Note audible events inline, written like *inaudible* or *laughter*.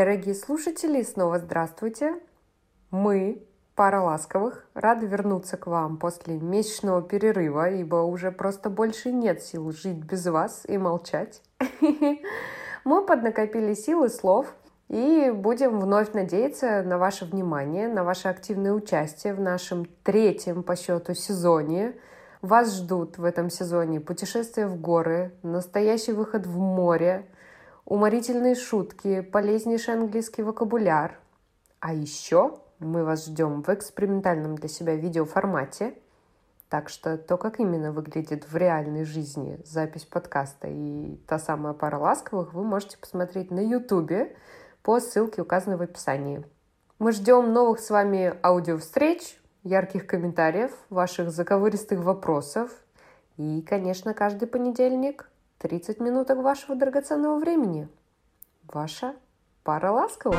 Дорогие слушатели, снова здравствуйте. Мы, пара ласковых, рады вернуться к вам после месячного перерыва, ибо уже просто больше нет сил жить без вас и молчать. *laughs* Мы поднакопили силы слов и будем вновь надеяться на ваше внимание, на ваше активное участие в нашем третьем по счету сезоне. Вас ждут в этом сезоне путешествия в горы, настоящий выход в море, уморительные шутки, полезнейший английский вокабуляр. А еще мы вас ждем в экспериментальном для себя видеоформате. Так что то, как именно выглядит в реальной жизни запись подкаста и та самая пара ласковых, вы можете посмотреть на ютубе по ссылке, указанной в описании. Мы ждем новых с вами аудиовстреч, ярких комментариев, ваших заковыристых вопросов и, конечно, каждый понедельник 30 минуток вашего драгоценного времени. Ваша пара ласковых.